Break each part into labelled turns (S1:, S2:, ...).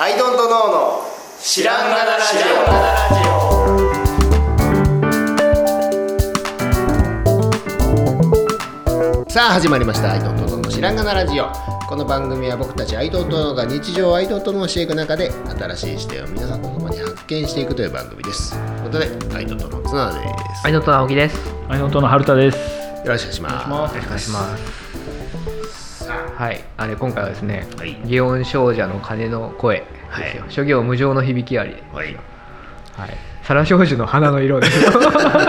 S1: アイドントノーの知らんがなラジオさあ始まりましたアイドントノーの知らんがなラジオこの番組は僕たちアイドントノーが日常をアイドントノーしていく中で新しい視点を皆さんと共に発見していくという番組ですということでアイドントノー綱田です
S2: アイドント直樹です。
S3: アイノントの春田です。
S1: よろしくお願いします
S2: よろしくお願いします。
S1: さ
S2: はい、あれ今回はですね、
S1: はい
S2: 祇園少女の鐘の声ですよ。
S1: はい
S2: 諸行無常の響きあり。
S1: あはい
S2: はい。皿少女の花の色ですよ。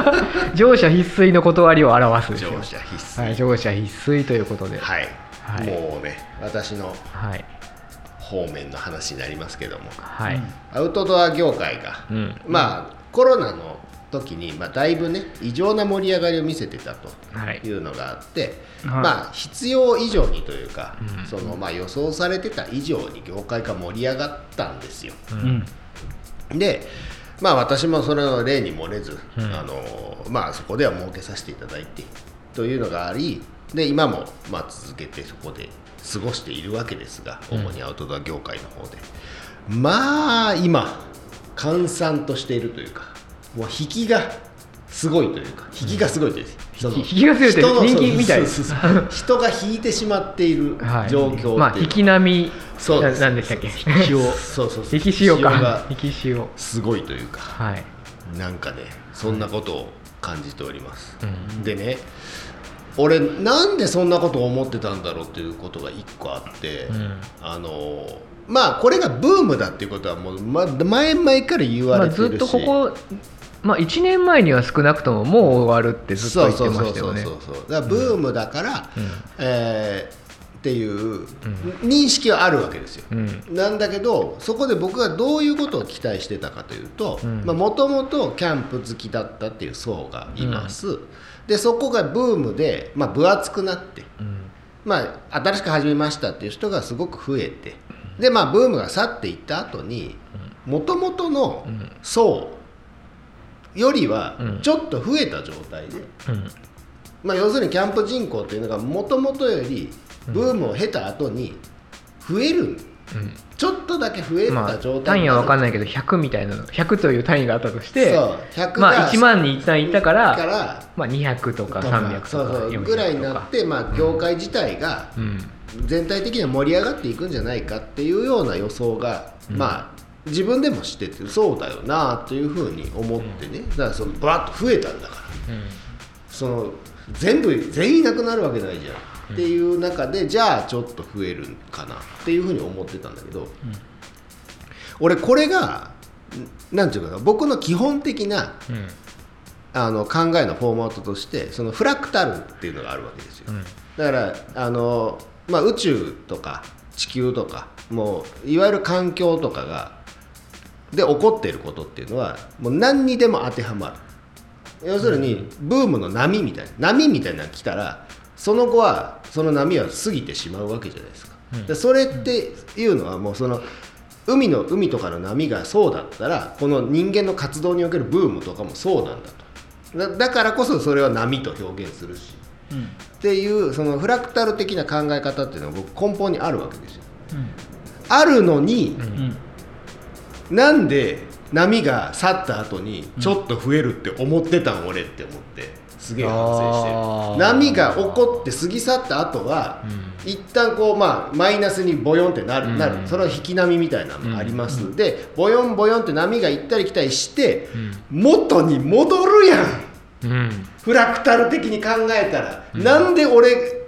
S2: 乗車必須の断りを表すですよ。
S1: 乗車必須
S2: はい、乗車必須ということで。い。
S1: はい、
S2: はい
S1: もうね私の
S2: はい。
S1: 方面の話になりますけども
S2: はい。
S1: アウトドア業界が、
S2: うん
S1: まあコロナの時に、まあ、だいぶね異常な盛り上がりを見せてたと
S2: はい。
S1: いうのがあって、
S3: はい。
S1: まあ必要以上にというか、
S2: うん。
S1: そのまあ、予想されてた以上に業界が盛り上がったんですよ。
S3: うん。
S1: でまあ私もそれの例に漏れず、
S2: うん。
S1: あのまあそこでは儲けさせていただいてというのがありで今もまあ続けてそこで過ごしているわけですが
S2: うん。
S1: 主にアウトドア業界の方で、まあ今閑散としているというかもう引きがすごいというか引きがすごいという、その
S2: 引きが強いって
S1: 人
S2: 気みたい。
S1: そうそうそう 人が引いてしまっている
S2: はい。
S1: 状況ってい
S2: まあ、引き波。な
S1: そう。です
S2: なんでしたっけ？
S1: 潮。そうそうそう。
S2: 引き潮か。引き潮。
S1: すごいというか
S2: はい。
S1: なんかねそんなことを感じております、
S2: うん。
S1: でね俺なんでそんなことを思ってたんだろうっていうことが一個あって、
S2: うん。
S1: あのまあこれがブームだっていうことはもう、ま、前々から言わ
S2: まあ、
S1: れてるし、
S2: ずっとここ、まあ、1年前には少なくとももう終わるってずっと言ってましたよね。
S1: そうそうそうそうだからブームだから、
S2: うん。
S1: えーっていう認識はあるわけですよ、
S2: うん。
S1: なんだけどそこで僕がどういうことを期待してたかというと
S2: うん。
S1: もともとキャンプ好きだったっていう層がいます、でそこがブームで、まあ、分厚くなって、
S2: うん。
S1: まあ、新しく始めましたっていう人がすごく増えてで、まあ、ブームが去っていった後にもともとの
S2: うん。
S1: 層よりは
S2: うん。
S1: ちょっと増えた状態で、
S2: うん。
S1: まあ、要するにキャンプ人口っていうのがもともとよりブームを経た後に増える。ちょっとだけ増えた状態
S2: 単位は分かんない
S1: け
S2: けど100みたいなの100という単位があったとして
S1: そう100が
S2: まあ、1万に一旦いたから
S1: から
S2: まあ、200とか
S1: と
S2: 300とか
S1: そうそう
S2: 400
S1: ぐらいになって、まあ、業界自体が
S2: うん。
S1: 全体的には盛り上がっていくんじゃないかっていうような予想が、
S2: うん。
S1: まあ自分でもしててそうだよなというふうに思ってね。だからそのバッと増えたんだから。その全部全員いなくなるわけないじゃん。っていう中でじゃあちょっと増えるかなっていうふうに思ってたんだけど、俺これがんなんていうかな僕の基本的な
S2: うんうん。
S1: あの考えのフォーマットとしてそのフラクタルっていうのがあるわけですよ、
S2: うん。
S1: だからあの、まあ、宇宙とか地球とかもういわゆる環境とかがで起こっていることっていうのはもう何にでも当てはまる。要するにブームの波みたいな波みたいなのが来たらその後はその波は過ぎてしまうわけじゃないですか、
S2: うん。
S1: でそれっていうのはもうその海の海とかの波がそうだったらこの人間の活動におけるブームとかもそうなんだと。だだからこそそれは波と表現するし。
S3: うん。
S1: っていうそのフラクタル的な考え方っていうのは僕根本にあるわけですよ。
S3: うん。
S1: あるのに
S2: う、
S3: うんん。
S1: なんで波が去った後にちょっと増えるって思ってたん俺って思ってすげえ反省して。る波が起こって過ぎ去った後は、一旦こうまあマイナスにボヨンってなる,、
S2: うん。
S1: なる。それは引き波みたいなのがあります、でボヨンボヨンって波が行ったり来たりして、元に戻るやん。
S2: うん。うん
S1: フラクタル的に考えたら、なんで俺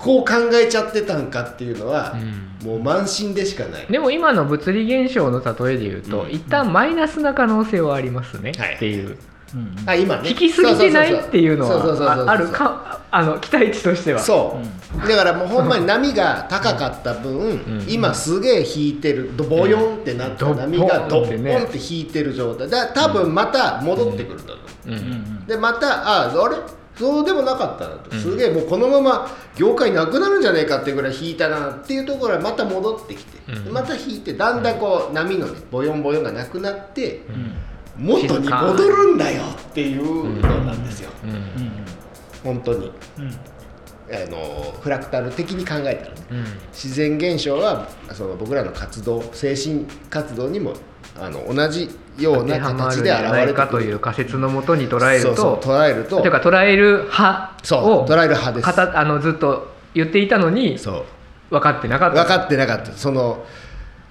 S1: こう考えちゃってたんかっていうのは、もう慢心でしかない、
S2: でも今の物理現象の例えで言うと、
S1: うん。
S2: 一旦マイナスな可能性はありますね、
S1: はい
S2: っていう。
S3: うん。
S1: あ今ね。
S2: 引きすぎてないっていうの
S1: そうそうそうそうそう
S2: はああるかあの期待値としては。
S1: そう、だからもうほんまに波が高かった分、
S2: ん。
S1: 今すげえ引いてるドボヨンってなった波がドッポン
S2: ってね。
S1: って引いてる状態。だから多分また戻ってくるんだと、
S2: うん
S3: うん。うん。
S1: でまたああれ？そうでもなかったなと、すげえもうこのまま業界なくなるんじゃないかっていうぐらい引いたなっていうところはまた戻ってきて、
S2: うん
S1: でまた引いてだんだんこう波のねボヨンボヨンがなくなって、
S3: うん。
S1: 元に戻るんだよっていうのなんですよ、
S2: うん
S3: うん。
S1: 本当に。
S3: うん。
S1: あのフラクタル的に考えたらね
S2: うん
S1: 自然現象はその僕らの活動精神活動にもあの同じような形で現れる
S2: かという仮説のもとに捉えると
S1: 捉えると。
S2: というか捉える派を
S1: そう捉える派です。
S2: かたあのずっと言っていたのに
S1: そう。
S2: 分かってなかった。
S1: 分かってなかった。その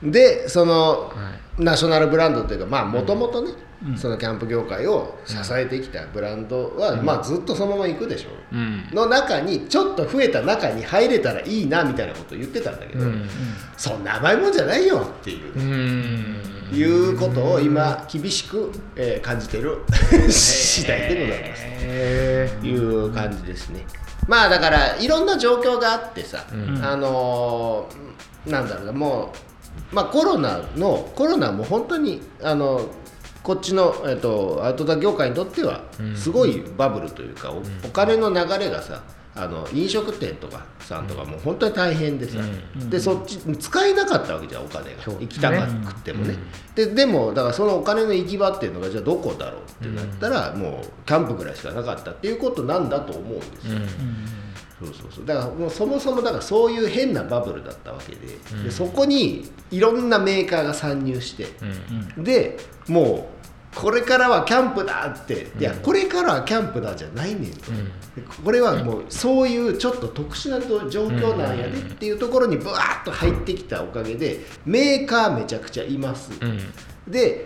S1: でその、
S2: はい。
S1: ナショナルブランドというかまあもともとね、そのキャンプ業界を支えてきたブランドは、まあずっとそのまま行くでしょう、
S2: うん。
S1: の中にちょっと増えた中に入れたらいいなみたいなことを言ってたんだけど、
S2: うん。
S1: そんな甘いもんじゃないよっていう。
S2: う、ん
S1: いうことを今厳しく、えー感じてる次第でございます。
S2: へー
S1: いう感じですね。まあだからいろんな状況があってさ、
S2: うん
S1: あのーなんだろうなもう、まあ、コロナのコロナも本当にあのこっちの、えっとアウトドア業界にとっては
S2: うん
S1: すごいバブルというか、おお金の流れがさあの飲食店とかさんとかもう本当に大変でさ、
S2: うん。
S1: でそっち使えなかったわけじゃんお金が、行きたかってもね、ででもだからそのお金の行き場っていうのがじゃあどこだろうってなったら、もうキャンプぐらいしかなかったっていうことなんだと思うんですよ、そうそうそう。だからもうそもそもだからそういう変なバブルだったわけで,、
S2: うん。
S1: でそこにいろんなメーカーが参入して、
S2: うん。
S1: でもうこれからはキャンプだって、いや
S2: うん
S1: これからはキャンプだじゃないねんと、
S2: うん。
S1: これはもうそういうちょっと特殊な状況なんやでっていうところにブワーッと入ってきたおかげでメーカーめちゃくちゃいます、
S2: うん。
S1: で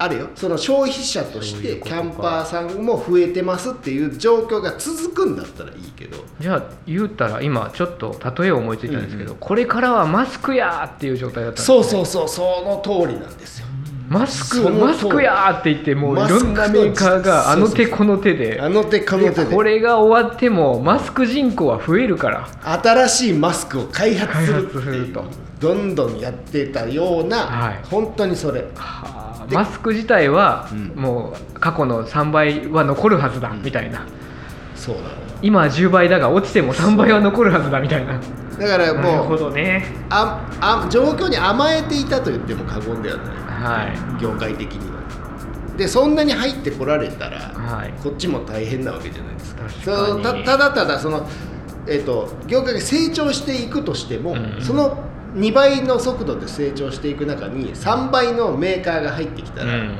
S1: あれよその消費者としてキャンパーさんも増えてますっていう状況が続くんだったらいいけど。
S2: じゃあ言うたら今ちょっと例えを思いついたんですけど、
S1: うん
S2: これからはマスクやーっていう状態だったんです
S1: そうそうそうその通りなんですよ
S2: マスクマスクやーって言ってもういろんなメーカーがあの手この手で。
S1: あの手この手で。
S2: でこれが終わってもマスク人口は増えるから。
S1: 新しいマスクを開発する
S2: すると。
S1: どんどんやってたような、
S2: はい。
S1: 本当にそれ。
S2: マスク自体は
S1: うん。
S2: もう過去の3倍は残るはずだみたいな。
S1: そうなの。よ
S2: 今は10倍だが落ちても3倍は残るはずだみたいな。
S1: だから
S2: なるほ
S1: もう
S2: どね。
S1: ああ状況に甘えていたと言っても過言ではない。
S2: はい。
S1: 業界的には。でそんなに入ってこられたら、
S2: はい。
S1: こっちも大変なわけじゃないですか。そのたただただその、えっと業界が成長していくとしても、
S2: うん
S1: その2倍の速度で成長していく中に3倍のメーカーが入ってきたら、
S2: うん。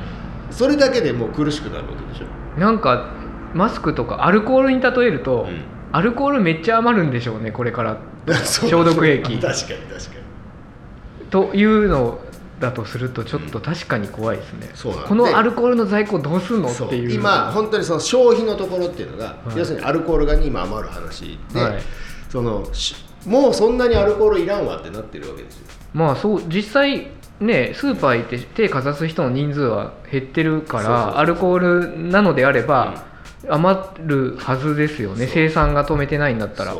S1: それだけでもう苦しくなるわけでしょ。
S2: なんかマスクとかアルコールに例えると、
S1: うん。
S2: アルコールめっちゃ余るんでしょうねこれから。消毒液。
S1: 確かに確かに。
S2: というのだとするとちょっと確かに怖いですね、
S1: そうなんで
S2: このアルコールの在庫どうすんの？っていう。
S1: 今本当にその消費のところっていうのが、
S2: い。
S1: 要するにアルコールが今余る話で、
S2: はい。
S1: そのしもうそんなにアルコールいらんわってなってるわけですよ。
S2: まあそう実際ねスーパー行って手かざす人の人数は減ってるからアルコールなのであれば、余るはずですよね。
S1: そう。
S2: 生産が止めてないんだったら。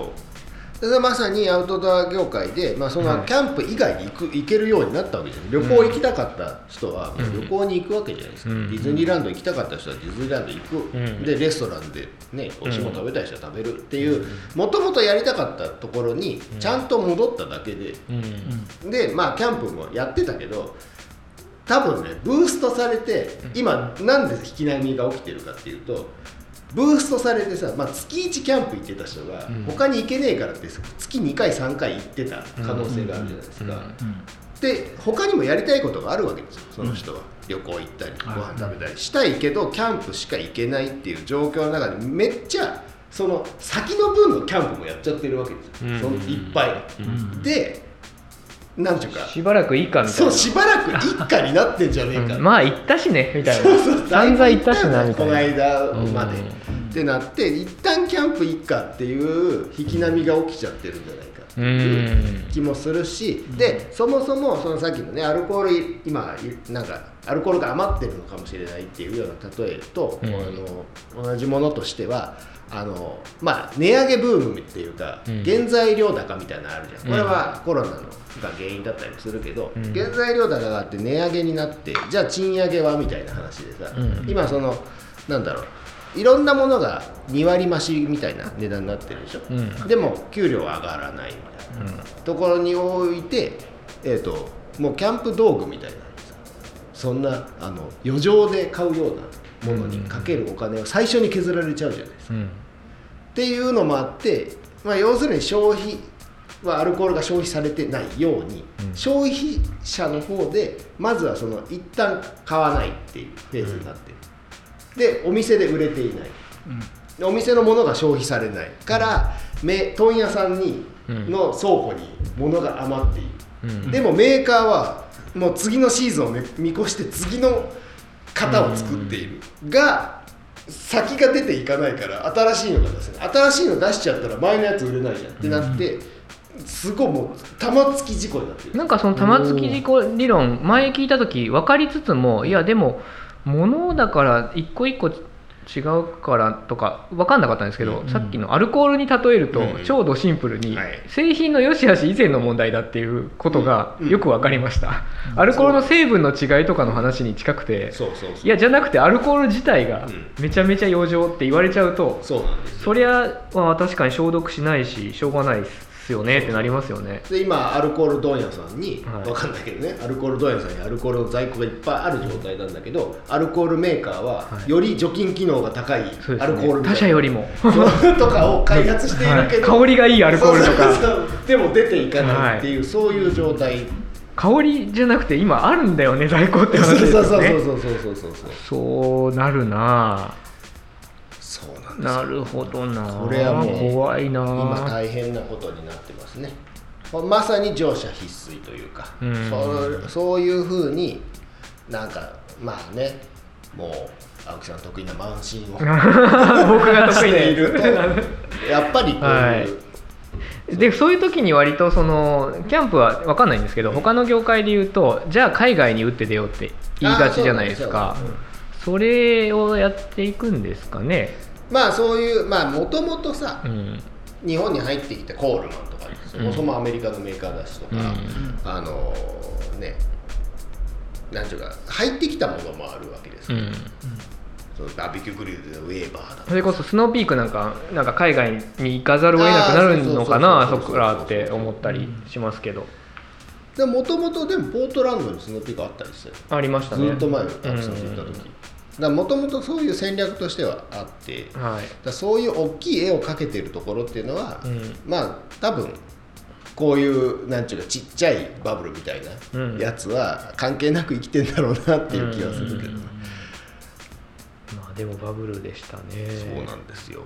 S1: まさにアウトドア業界で、まあ、そ
S2: はい。
S1: のキャンプ以外に行く行けるようになったわけじゃない。旅行行きたかった人はもう旅行に行くわけじゃないですか、
S2: うん。
S1: ディズニーランド行きたかった人はディズニーランド行く、
S2: うん。
S1: でレストランでね美味しいもの食べたい人は食べるっていうもともとやりたかったところにちゃんと戻っただけで、
S2: うん。
S1: でまあキャンプもやってたけど多分ねブーストされて今なんで引き波が起きてるかっていうとブーストされてさ、まあ、月1キャンプ行ってた人が
S2: うん。
S1: 他に行けねえからって月2回3回行ってた可能性があるじゃないですか、で他にもやりたいことがあるわけですよその人は、旅行行ったりご飯食べたりしたいけどキャンプしか行けないっていう状況の中でめっちゃその先の分のキャンプもやっちゃってるわけですよ、
S2: うん。
S1: そのいっぱい、でなんていうか。
S2: しばらくいいかみたいな。
S1: そうしばらく一家になってんじゃねえか、
S2: うんまあ行ったしねみたい
S1: そうそう
S2: な散々行ったしなみたいな。
S1: この間まで、
S2: うん。
S1: ってなって一旦キャンプ一家っていう引き波が起きちゃってるんじゃないかっていう気もするし、でそもそもそのさっきのねアルコール今なんかアルコールが余ってるのかもしれないっていうような例えと、
S2: うん。
S1: あの同じものとしてはあのまあ値上げブームっていうか、
S2: うん。
S1: 原材料高みたいなのあるじゃん。これ
S2: うん
S1: はコロナのが原因だったりもするけど、
S2: うん。
S1: 原材料高があって値上げになってじゃあ賃上げはみたいな話でさ、
S2: うん。
S1: 今そのなんだろういろんなものが2割増しみたいな値段になってるでしょ、
S2: うん。
S1: でも給料は上がらないみたいな。ところにおいて、えー、ともうキャンプ道具みたいなさそんなあの余剰で買うようなものにかけるお金を最初に削られちゃうじゃないですか。
S2: うん。
S1: っていうのもあってまあ、要するに消費はアルコールが消費されてないように、
S2: うん。
S1: 消費者の方でまずはその一旦買わないっていうフェーズになってる、でお店で売れていない。でお店のものが消費されないから、め問屋さんに
S2: うん。
S1: の倉庫に物が余っている、
S2: うん。
S1: でもメーカーはもう次のシーズンをめ見越して次の型を作っている、が先が出ていかないから新しいのが出せない。新しいの出しちゃったら前のやつ売れないじゃん。ってなって、すごいもう玉突き事故になってる。
S2: なんかその玉突き事故理論前聞いた時分かりつつもいやでも物だから一個一個違うからとか分かんなかったんですけど、
S1: うん。
S2: さっきのアルコールに例えると、
S1: うん。
S2: 超ドシンプルに、
S1: はい。
S2: 製品の良し悪し以前の問題だっていうことが
S1: うん。
S2: よく分かりました、アルコールの成分の違いとかの話に近くていやじゃなくてアルコール自体が
S1: うん。
S2: めちゃめちゃ余剰って言われちゃうと、
S1: そ
S2: りゃまあ確かに消毒しないししょうがないっすよねってなりますよね。
S1: で今アルコール問屋さんに、
S2: はい。
S1: わかんないけどねアルコール問屋さんにアルコールの在庫がいっぱいある状態なんだけどアルコールメーカーは
S2: はい。
S1: より除菌機能が高いアルコール
S2: ね他社よりも。
S1: とかを開発しているけど、
S2: はい。香りがいいアルコールとか。
S1: でも出ていかないっていう、そういう状態。
S2: 香りじゃなくて今あるんだよね在庫って
S1: そう
S2: 話です
S1: そうそう
S2: よね
S1: そうそうそうそうそう。
S2: そうなるな
S1: そうなんですよ。
S2: なるほどな。
S1: これはもう
S2: 怖いな。
S1: 今大変なことになってますね。まさに乗車必須というか、
S2: うん。
S1: そうそういうふうになんかまあねもう青木さん得意な慢心を。
S2: 僕が得意
S1: している。やっぱりこういう、
S2: はい。でそういう時に割とそのキャンプは分かんないんですけど他の業界で言うとじゃあ海外に打って出ようって言いがちじゃないですか。
S1: そ
S2: れをやっていくんですかね
S1: まあそういうまあもともとさ、
S2: うん。
S1: 日本に入ってきたコールマンとかそもそもアメリカのメーカーだしとか、
S2: うん。
S1: あのねなんていうか入ってきたものもあるわけですよ、
S2: うん。
S1: そのバーベキューグリルでウェーバーだ
S2: それこそスノーピークなんかなんか海外に行かざるを得なくなるのかな
S1: そ
S2: こからって思ったりしますけど。
S1: でもともとでもポートランドにスノーピークあったりして
S2: ありましたね。
S1: ずっと前のたくさん行った時もともとそういう戦略としてはあって
S2: はい。
S1: らそういう大きい絵を描けてるところっていうのは、
S2: うん。
S1: まあ多分こういうなんていうかちっちゃいバブルみたい
S2: うん。
S1: なやつは関係なく生きてんだろうなっていう気がするけど、
S2: うん。まあでもバブルでしたね。
S1: そうなんですよ。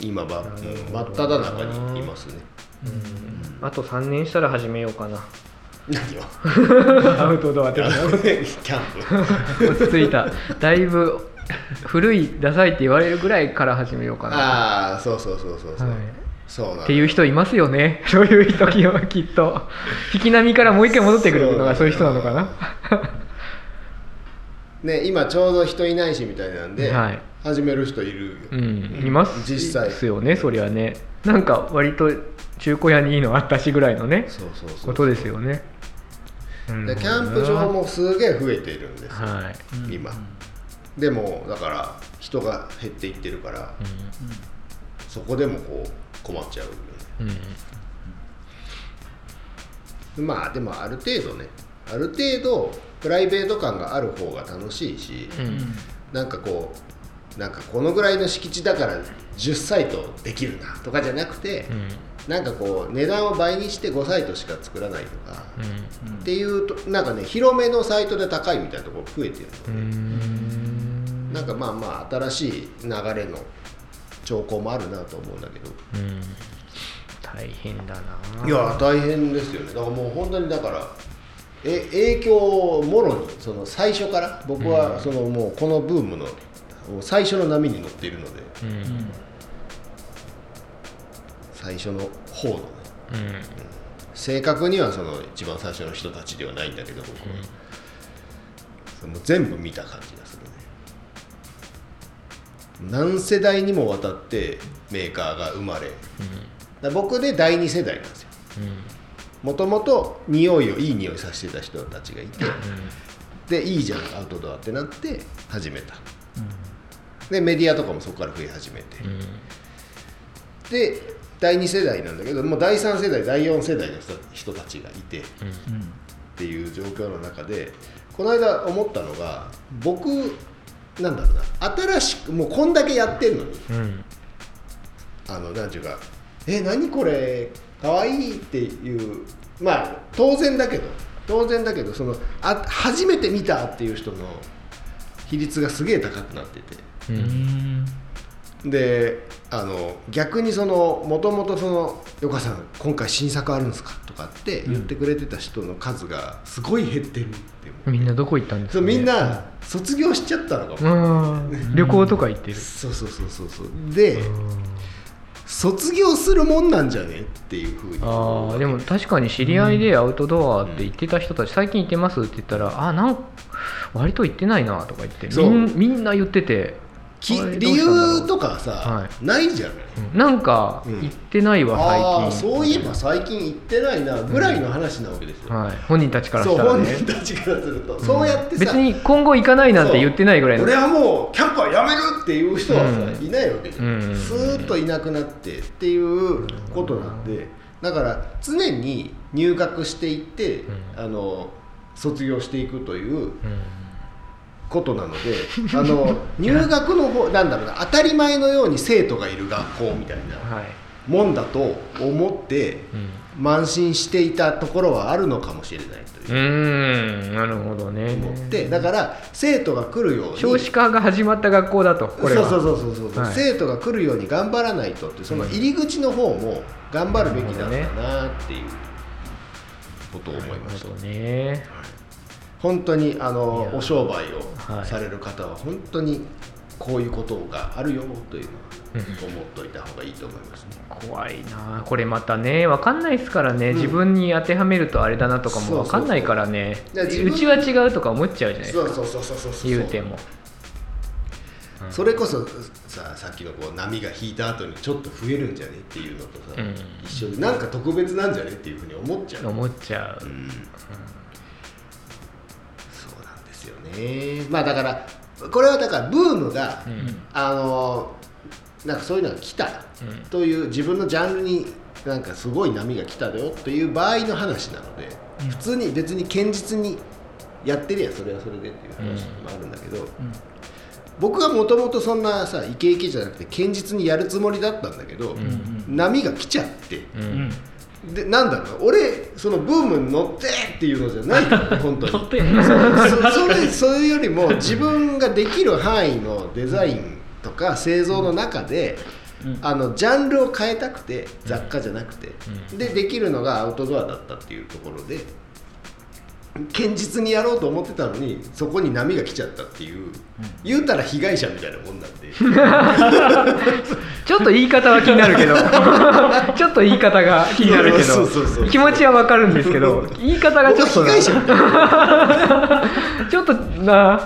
S1: 今ば、
S2: なるほど
S1: うん真っ只中にいますね。
S2: うん。あと3年したら始めようかな
S1: 何を？
S2: アウトドア
S1: キ
S2: 的な
S1: ャンプ。
S2: 落ち着いた。だいぶ古いダサいって言われるぐらいから始めようかな、
S1: ああそうそうそうそうそう、
S2: はい。
S1: そう
S2: っていう人いますよね。そういう人はきっと。引き波からもう一回戻ってくるのがそういう人なのかな。
S1: ね今ちょうど人いないしみたいなんで、
S2: はい。
S1: 始める人いる。よ、
S2: うんいます
S1: 実際。
S2: ですよねそりゃね。なんか割と中古屋にいいのあったしぐらいのね。
S1: そうそうそう。
S2: ことですよね
S1: でキャンプ場もすげえ増えているんですよ、
S2: はい、
S1: 今。でもだから人が減っていってるからそこでもこう困っちゃうよね
S2: うん
S1: まあでもある程度ね。ある程度プライベート感がある方が楽しいし、
S2: うん。
S1: なんかこうなんかこのぐらいの敷地だから10サイトできるなとかじゃなくて、なんかこう値段を倍にして5サイトしか作らないとか、っていうとなんかね広めのサイトで高いみたいなところ増えてる。ので、
S2: うん。うん
S1: なんかまあまあ新しい流れの兆候もあるなと思うんだけど。
S2: うん。大変だな。い
S1: や大変ですよね。だからもう本当にだからえ影響をもろにその最初から僕はそのもうこのブームの最初の波に乗っているので。
S2: うん
S1: 最初の方のね。
S2: うん。
S1: 正確にはその一番最初の人たちではないんだけど僕は、その全部見た感じがするね。何世代にもわたってメーカーが生まれだから僕で第二世代なんですよ。もともと匂いをいい匂いさせてた人たちがいてでいいじゃんアウトドアってなって始めた。でメディアとかもそこから増え始めて。で第2世代なんだけどもう第3世代第4世代の人人たちがいてっていう状況の中でこの間思ったのが僕なんだろうな新しくもうこんだけやってるのに
S2: うん。
S1: あのなんていうかえ何これかわいいっていうまあ当然だけど当然だけどそのあ初めて見たっていう人の比率がすげえ高くなってて。
S2: う
S3: うんん。
S1: であの逆にそのもともとその「よかさん今回新作あるんですか?」とかって言ってくれてた人の数がすごい減ってるって
S2: みんなどこ行ったんですか、ね、
S1: みんな卒業しちゃったのかも、
S2: うん。旅行とか行ってる。
S1: そうそうそうそうそう。で
S2: うん。
S1: 卒業するもんなんじゃね？っていうふうに。
S2: ああでも確かに知り合いでアウトドアって言ってた人たち、最近行ってます？って言ったらあなん割と行ってないなとか言ってみんな言ってて
S1: き理由とかさ、
S2: は
S1: ないじゃない
S2: うん。なんか
S1: うん。
S2: 行ってないわ、
S1: ああ
S2: 最近
S1: そういえば最近行ってないなぐらいの話なわけですよ、
S2: はい、本人たちから
S1: そう本
S2: したらね。
S1: 人たちからすると、そうやってさ
S2: 別に今後行かないなんて言ってないぐらいの。
S1: 俺はもうキャンプはやめるっていう人はさ、
S2: うん。
S1: いないわけ。じゃん、
S2: うん。
S1: スーッといなくなってっていうことなんで。だから常に入学していって、
S2: うん。
S1: あの卒業していくという
S2: うん
S1: ことなので あの入学の方なんだろうな当たり前のように生徒がいる学校みたいな
S2: はい。
S1: もんだと思って
S2: うん。
S1: 慢心していたところはあるのかもしれないと
S2: う
S1: いう。
S2: ーん。なるほどね。
S1: 思ってだから生徒が来るように
S2: 少子化が始まった学校だとこれは。
S1: そうそうそうそうそう、
S2: はい。
S1: 生徒が来るように頑張らないとってその入り口の方も頑張るべきなんだなっていうことを思いました、
S2: なるほどね
S1: 本当にあのお商売を
S2: はい。
S1: される方は本当にこういうことがあるよというの
S2: うん。
S1: を思っといた方がいいと思いますね。
S2: 怖いな。これまたね分かんないですからね、
S1: うん。
S2: 自分に当てはめるとあれだなとかも分かんないからね。うちは違うとか思っちゃうじゃないですか。
S1: そうそうそうそうそう
S2: 言うても。
S1: それこそささっきのこう波が引いた後にちょっと増えるんじゃねっていうのとさ、
S2: うん。
S1: 一緒でなんか特別なんじゃねっていうふうに思っちゃう。
S2: 思っちゃう、
S1: うんですよね。まあだからこれはだからブームが、
S2: うん。
S1: あのなんかそういうのが来た
S2: うん。
S1: という自分のジャンルになんかすごい波が来たよという場合の話なので、普通に別に堅実にやってりゃそれはそれでっていう話もあるんだけど、僕はもともとそんなさイケイケじゃなくて堅実にやるつもりだったんだけど、波が来ちゃって。
S2: うん
S1: でなんだろうな。俺そのブームに乗ってっていうのじゃないから 本当に。そそれそれよりも自分ができる範囲のデザインとか製造の中で、
S3: うん。
S1: あのジャンルを変えたくて雑貨じゃなくて、でできるのがアウトドアだったっていうところで堅実にやろうと思ってたのにそこに波が来ちゃったっていう、言うたら被害者みたいなもんなんで。
S2: ちょっと言い方は気になるけど。ちょっと言い方が気になるけど。気持ちはわかるんですけど言い方がちょっと
S1: 被害者
S2: ちょっとな。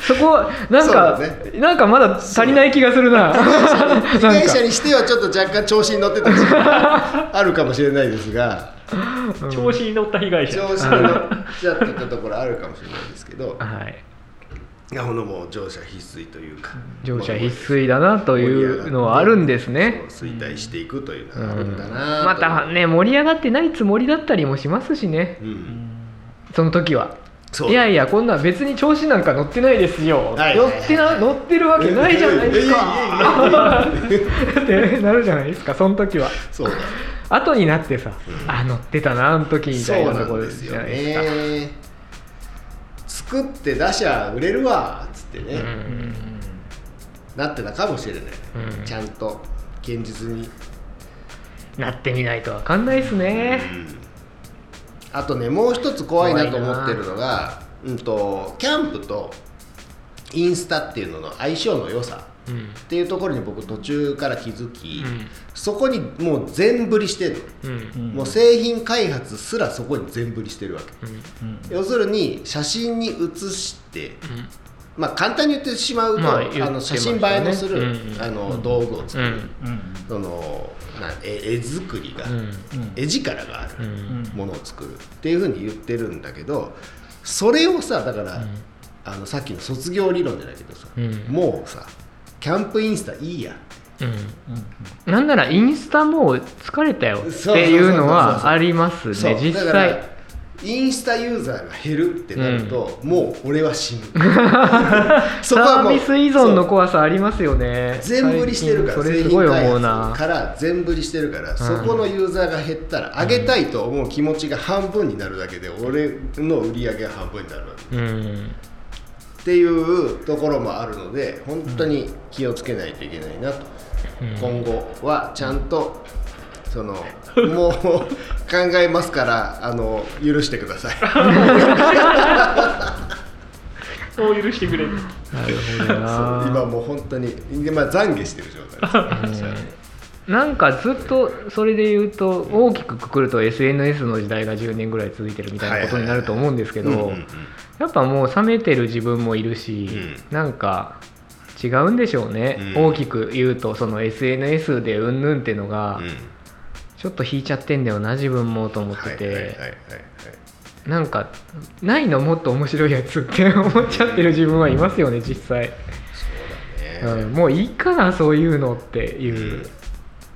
S2: そこなんか、
S1: そうだ
S2: なんかまだ足りない気がするな。
S1: 被害者にしてはちょっと若干調子に乗ってた時期があるかもしれないですが
S3: 調子に乗った被害者。
S1: 調子に乗っちゃってたところあるかもしれないですけど。
S2: はい。
S1: いやほんのもう乗車必須というか。
S2: 乗車必須だなというのはあるんですね。
S1: 衰退していくという
S2: う
S1: のがあるんだなと
S2: ん。またね盛り上がってないつもりだったりもしますしね。
S1: うん。
S2: その時は。いやいやこんな別に調子なんか乗ってないですよ、
S1: はい。
S2: 乗ってな乗ってるわけないじゃないですか。ってなるじゃないですかその時は。
S1: そう。だ
S2: 後になってさ、あ乗ってたなあの時みた
S1: そ
S2: いうなところ
S1: で
S2: すすじゃないですか
S1: ね。作って出しゃ売れるわっつってね、
S2: うん。
S1: なってたかもしれない、
S2: うん。
S1: ちゃんと現実に、
S2: なってみないと分かんないですね、
S1: あとねもう一つ怖いなと思ってるのがうんとキャンプとインスタっていうのの相性の良さ
S2: うん
S1: っていうところに僕途中から気づき、
S2: うん。
S1: そこにもう全振りしてるの、
S2: うん。
S1: もう製品開発すらそこに全振りしてるわけ。要するに写真に写して、まあ簡単に言ってしまうと、
S2: まあ言ってま
S1: あの写真映えのする、
S2: うん。
S1: あの道具を作る、そのな絵絵作りが、絵力がある、
S2: うん。
S1: ものを作るっていうふうに言ってるんだけどそれをさだから、あのさっきの卒業理論じゃないけどさ、
S2: うん。
S1: もうさキャンプインスタいいや
S2: うん。なんならインスタもう疲れたよっていうのはありますね。実際。
S1: インスタユーザーが減るってなると、もう俺は死ぬ。そ
S2: サ
S1: こはもう
S2: ービス依存の怖さありますよね。
S1: 全振りしてるから
S2: それ
S1: 製
S2: すごい
S1: から全振りしてるから、そこのユーザーが減ったら上げたいと思う気持ちが半分になるだけで俺の売り上げが半分になるわけ。
S2: うん
S1: っていうところもあるので本当に気をつけないといけないなと、今後はちゃんとそのもう 考えますからあの許してください。
S3: そう許してくれる。
S2: なるほどな。
S1: 今もう本当に今懺悔してる状態です、
S2: なんかずっとそれで言うと大きくくくると SNS の時代が10年ぐらい続いてるみたいなことになると思うんですけどやっぱもう冷めてる自分もいるし、
S1: う
S2: なんか違うんでしょうね、
S1: うん。
S2: 大きく言うとその SNS でうんぬんっていうのが
S1: うん。
S2: ちょっと引いちゃってんだよな自分もと思ってて、なんかないのもっと面白いやつって思っちゃってる自分はいますよね実際、
S1: う
S2: ん、もういいかなそういうのっていう、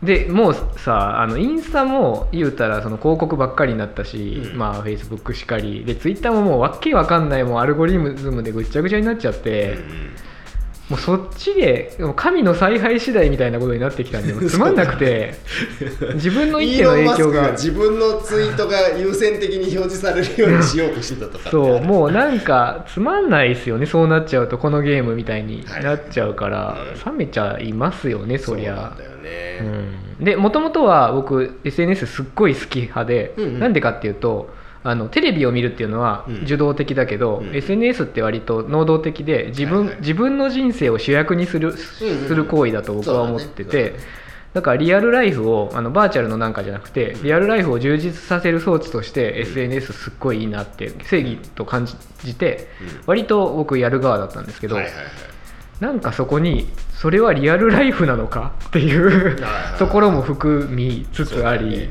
S2: でもうさあのインスタも言うたらその広告ばっかりになったし、
S1: うん。
S2: まあフェイスブックしかり。でツイッターももうわけわかんないもうアルゴリズムでぐっちゃぐちゃになっちゃって、
S1: うんうん
S2: もうそっちで神の采配次第みたいなことになってきたんで つまんなくて自分の一手の影響が。
S1: 自分のツイートが優先的に表示されるようにしようとしてたとか。
S2: そうもうなんかつまんないですよね。そうなっちゃうとこのゲームみたいに
S1: はい
S2: なっちゃうから、
S1: うん。
S2: 冷めちゃいますよねそりゃ。
S1: そうなんだよね、
S2: うん、でもともとは僕 SNS すっごい好き派で、
S1: うんうん。
S2: なんでかっていうとあのテレビを見るっていうのは
S1: うん。
S2: 受動的だけど、
S1: うん。
S2: SNS って割と能動的で自分,、
S1: はいはい。
S2: 自分の人生を主役にする,、する行為だと僕は思ってて
S1: そうだね。そうだね
S2: だからリアルライフをあのバーチャルのなんかじゃなくてリアルライフを充実させる装置として SNS すっごいいいなって正義と感じて
S1: うん。
S2: 割と僕やる側だったんですけど、なんかそこにそれはリアルライフなのかっていう
S1: はい
S2: ところも含みつつあり、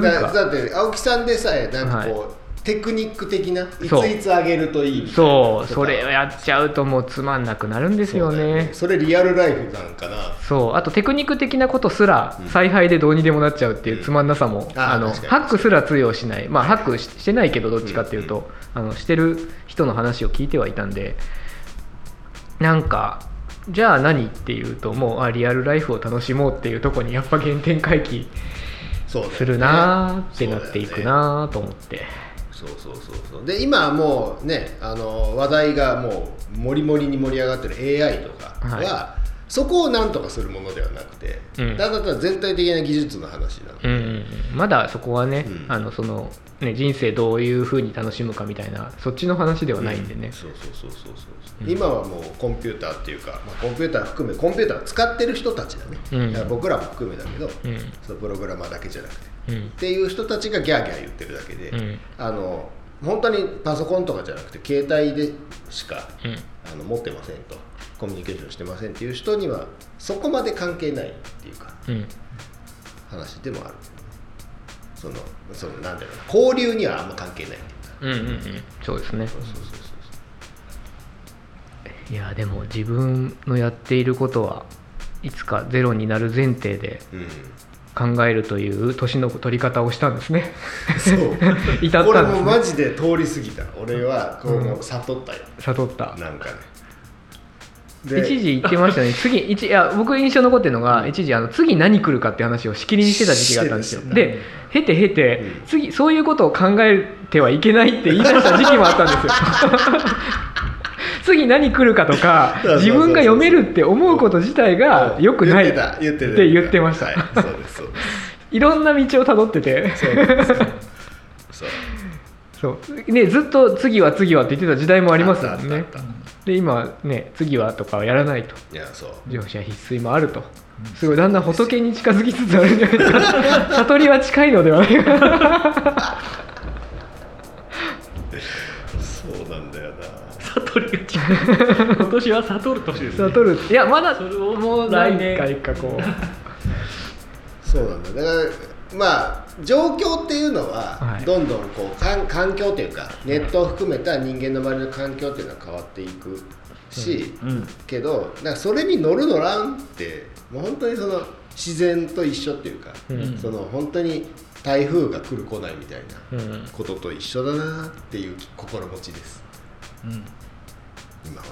S1: だだって青木さんでさえなんかこう、テクニック的ないついつ上げるといい
S2: そう。それをやっちゃうともうつまんなくなるんですよね。
S1: それリアルライフなんかな。
S2: そう。あとテクニック的なことすら采配でどうにでもなっちゃうっていうつまんなさも、
S1: うんあー
S2: あのハックすら通用しない。まあハックししてないけどどっちかっていうと、あのしてる人の話を聞いてはいたんでなんかじゃあ何っていうともうあリアルライフを楽しもうっていうとこにやっぱ原点回帰するなーってなっていくなーと思って、
S1: そうそうそうそう。で今はもうねあの話題がもうもりもりに盛り上がってる AI とかは、
S2: は
S1: そこをなんとかするものではなくて、
S2: うん。
S1: ただただ全体的な技術の話なので、
S2: うんうんうん。まだそこはね,、
S1: うん。
S2: あのそのね人生どういうふうに楽しむかみたいなそっちの話ではないんでね、
S1: そうそうそうそうそう、
S2: う。ん。
S1: 今はもうコンピューターっていうか、まあ、コンピューター含めコンピューター使ってる人たちだね、
S2: うん。
S1: だから僕らも含めだけど、
S2: うん。
S1: そのプログラマーだけじゃなくて。
S2: うん。
S1: っていう人たちがギャーギャー言ってるだけで、
S2: うん。
S1: あの本当にパソコンとかじゃなくて携帯でしか
S2: うん。
S1: あの持ってませんとコミュニケーションしてませんっていう人にはそこまで関係ないっていうか
S2: うん。
S1: 話でもある。そのそのなんだろうな交流にはあんま関係ないっていうか。
S2: うんうんうん。そうですね。
S1: そうそうそうそう
S2: いやでも自分のやっていることはいつかゼロになる前提で
S1: うん。
S2: 考えるという年の取り方をしたんですね。
S1: そう。
S2: 至
S1: これ
S2: ったんですね。
S1: もマジで通り過ぎた。俺はこう悟ったよ、
S2: 悟った。
S1: なんかね
S2: 一時言ってましたね。次一いや僕印象残ってるのが一時あの次何来るかって話をしきりにしてた時期があったんですよ。で経て経て、
S1: うん。
S2: 次そういうことを考えてはいけないって言い出した時期もあったんですよ。次何来るかとか自分が読めるって思うこと自体が良くない
S1: 言ってた言って
S2: ました。
S1: はい、
S2: いろんな道をたどってて。
S1: そうそう
S2: そう、ね、ずっと次は次はって言ってた時代もありますもんね。で今ね次はとかはやらないと。
S1: いやそう。
S2: 必須もあると。すごいだんだん仏に近づきつつあるんじゃないですか。悟りは近いのではないか。
S1: そうなんだよな。
S3: 悟りが違う今年は悟る年ですね。
S2: 悟る。いやまだ
S3: それを
S2: もう何
S3: 来年。
S2: 回かこう。
S1: そうなんだ。だからまあ状況っていうのは
S2: はい。
S1: どんどんこう環環境というかネットを含めた人間の周りの環境っていうのは変わっていくし、
S3: うん。
S1: けどなんかそれに乗る乗らんってもう本当にその自然と一緒っていうか、
S2: うん。
S1: その本当に台風が来る来ないみたいな
S2: うん。
S1: ことと一緒だなっていう心持ちです。
S3: うん。
S1: 今は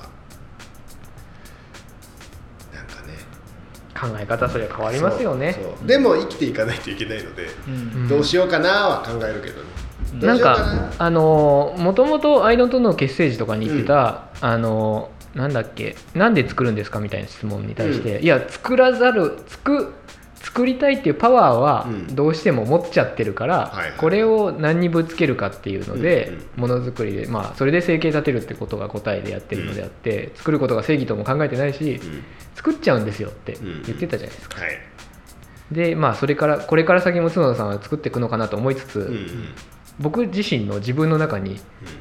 S2: 考え方それは変わりますよね。
S1: でも生きていかないといけないので、
S3: うん。
S1: どうしようかなは考えるけど。ね、ど
S2: な
S1: うんしよう
S2: かあのもともとアイドントの結成時とかに言ってた、あのなんだっけなんで作るんですかみたいな質問に対して、いや作らざる作作りたいっていうパワーは
S1: うん。
S2: どうしても持っちゃってるから、
S1: はいはい。
S2: これを何にぶつけるかっていうので、
S1: うんうん。
S2: ものづくりでまあそれで生計立てるってことが答えでやってるのであって、作ることが正義とも考えてないし、
S1: うん。
S2: 作っちゃうんですよって
S1: うん。
S2: 言ってたじゃないですか。
S1: はい。
S2: でまあそれからこれから先も角田さんは作っていくのかなと思いつつ、
S1: うんうん
S2: 僕自身の自分の中に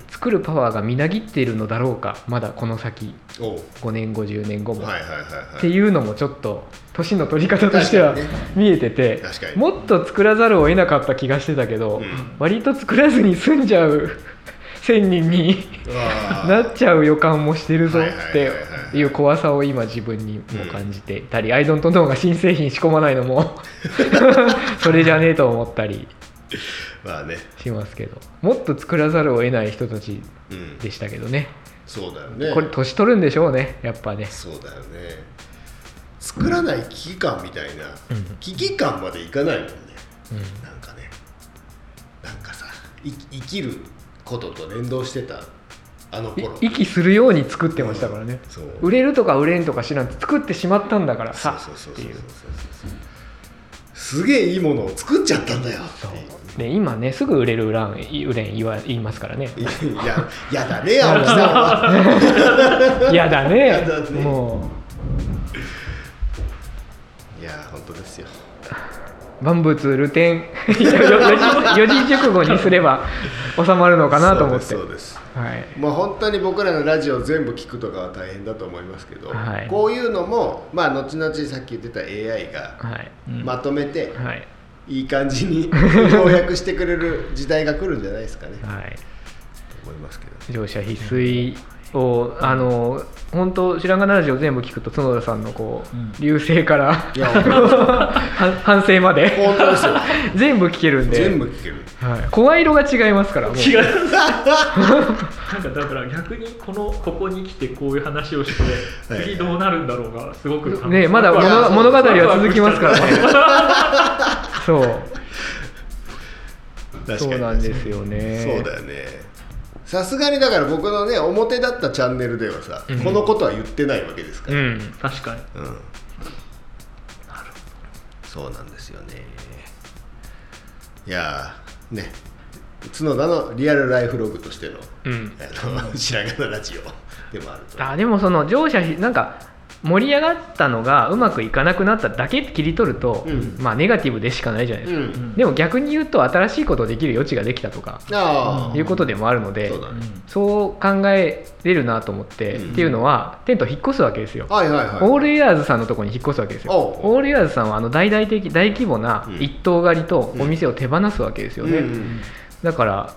S2: 作るパワーがみなぎっているのだろうかまだこの先。
S1: うん、おう。
S2: 5年後10年後も、
S1: はいはいはいはい。
S2: っていうのもちょっと年の取り方としては見えてて、もっと作らざるを得なかった気がしてたけど、
S1: うん。
S2: 割と作らずに済んじゃう 1000人になっちゃう予感もしてるぞって
S1: い
S2: う怖さを今自分にも感じていたり、アイドントノーが新製品仕込まないのも それじゃねえと思ったり
S1: まあね。
S2: しますけど。もっと作らざるを得ない人たち
S1: うん。
S2: でしたけどね。
S1: そうだよね。
S2: これ年取るんでしょうね。やっぱね。
S1: そうだよね。作らない危機感みたいな、
S2: うん。
S1: 危機感までいかないもんね。
S2: うん。
S1: なんかね。なんかさい生きることと連動してたあの頃。
S2: い息するように作ってましたからね、
S1: そう。
S2: 売れるとか売れんとか知らんと作ってしまったんだから
S1: そう
S2: さ
S1: そうそうそうそう。
S2: っていう。
S1: すげえいいものを作っちゃったんだよっていう
S2: で今ねすぐ売れる売らん売れん言わ言いますからね。
S1: いややだね 青木さんは。
S2: 嫌だね。
S1: やだね。
S2: も
S1: いや本当ですよ。
S2: う万物流転四字四字熟語にすれば収まるのかなと思って。
S1: そうですそうです。
S2: はい。
S1: まあ本当に僕らのラジオ全部聞くとかは大変だと思いますけど、
S2: はい。
S1: こういうのもまあ後々さっき言ってた AI がまとめて
S2: はい
S1: いい感じに 要約してくれる時代が来るんじゃないですかね。
S2: はい。
S1: と思いますけど。
S2: 乗車必須をあの本当白髪ラジオ全部聞くと角田さんのこう、
S3: うん。
S2: 流星から 反反省まで。
S1: 本当ですよ。
S2: 全部聞けるんで。
S1: 全部聞ける。
S2: はい、声色が違いますからもう。
S3: 違うなんかだから逆にこのここに来てこういう話をして
S1: はい。
S3: 次どうなるんだろうがすごく
S2: ねまだ物語は続きますからねそう。
S1: 確かに。
S2: そうなんですよね。
S1: そうだよね。さすがにだから僕のね表だったチャンネルではさ、
S2: うん。
S1: このことは言ってないわけですから、
S2: うん
S3: 確かに。
S1: うん。そうなんですよね。いやーね。角田のリアルライフログとしての,、
S2: うん。
S1: あの白髪のラジオでもあると。
S2: あでもその乗車ひなんか盛り上がったのがうまくいかなくなっただけ切り取ると、
S1: うん。
S2: まあネガティブでしかないじゃないですか、
S1: うん。
S2: でも逆に言うと新しいことをできる余地ができたとか
S1: ああ、
S2: いうことでもあるので、
S1: そうだね、
S2: そう考えれるなと思って、
S1: うん。
S2: っていうのはテント引っ越すわけですよ、
S1: はいはいはい。
S2: オールエアーズさんのところに引っ越すわけですよ。オールエアーズさんはあの大々的大規模な
S1: うん。
S2: 一棟借りとお店を手放すわけですよね、
S1: うん。
S2: だから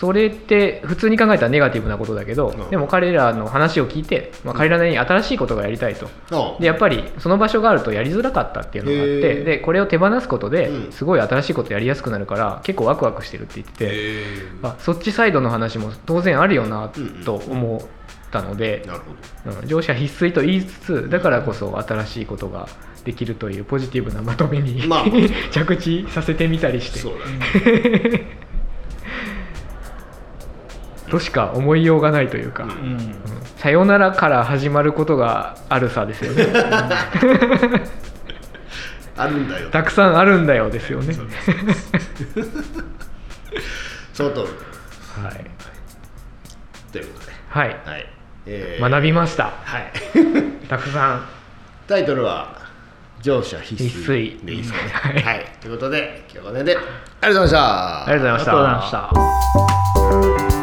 S2: それって普通に考えたらネガティブなことだけど、
S1: うん。
S2: でも彼らの話を聞いて、まあ、彼らなりに新しいことがやりたいと。
S1: あ
S2: でやっぱりその場所があるとやりづらかったっていうのがあっ
S1: へ
S2: て
S1: ー。
S2: でこれを手放すことで
S1: うん。
S2: すごい新しいことやりやすくなるから結構ワクワクしてるって言ってて、あそっちサイドの話も当然あるよな
S1: うんうん。
S2: と思ったので、うん。乗車必須と言いつつだからこそ新しいことができるというポジティブなまとめに、
S1: まあ。
S2: 着地させてみたりして としか思いようがないというか、
S1: うん。
S3: うん。
S2: さよならから始まることがあるさですよね。
S1: あるんだよ。
S2: たくさんあるんだよですよね。
S1: そうです。その通り
S2: はい、
S1: ということで。
S2: はい、
S1: はい、えー。
S2: 学びました。
S1: はい。
S2: たくさん。
S1: タイトルは乗車必須。
S2: 必須。
S1: でいいですかね。
S2: はい。
S1: はい、ということで今日はこの辺で。ありがとうございました。
S2: ありがとうございました。
S3: ありがとうございました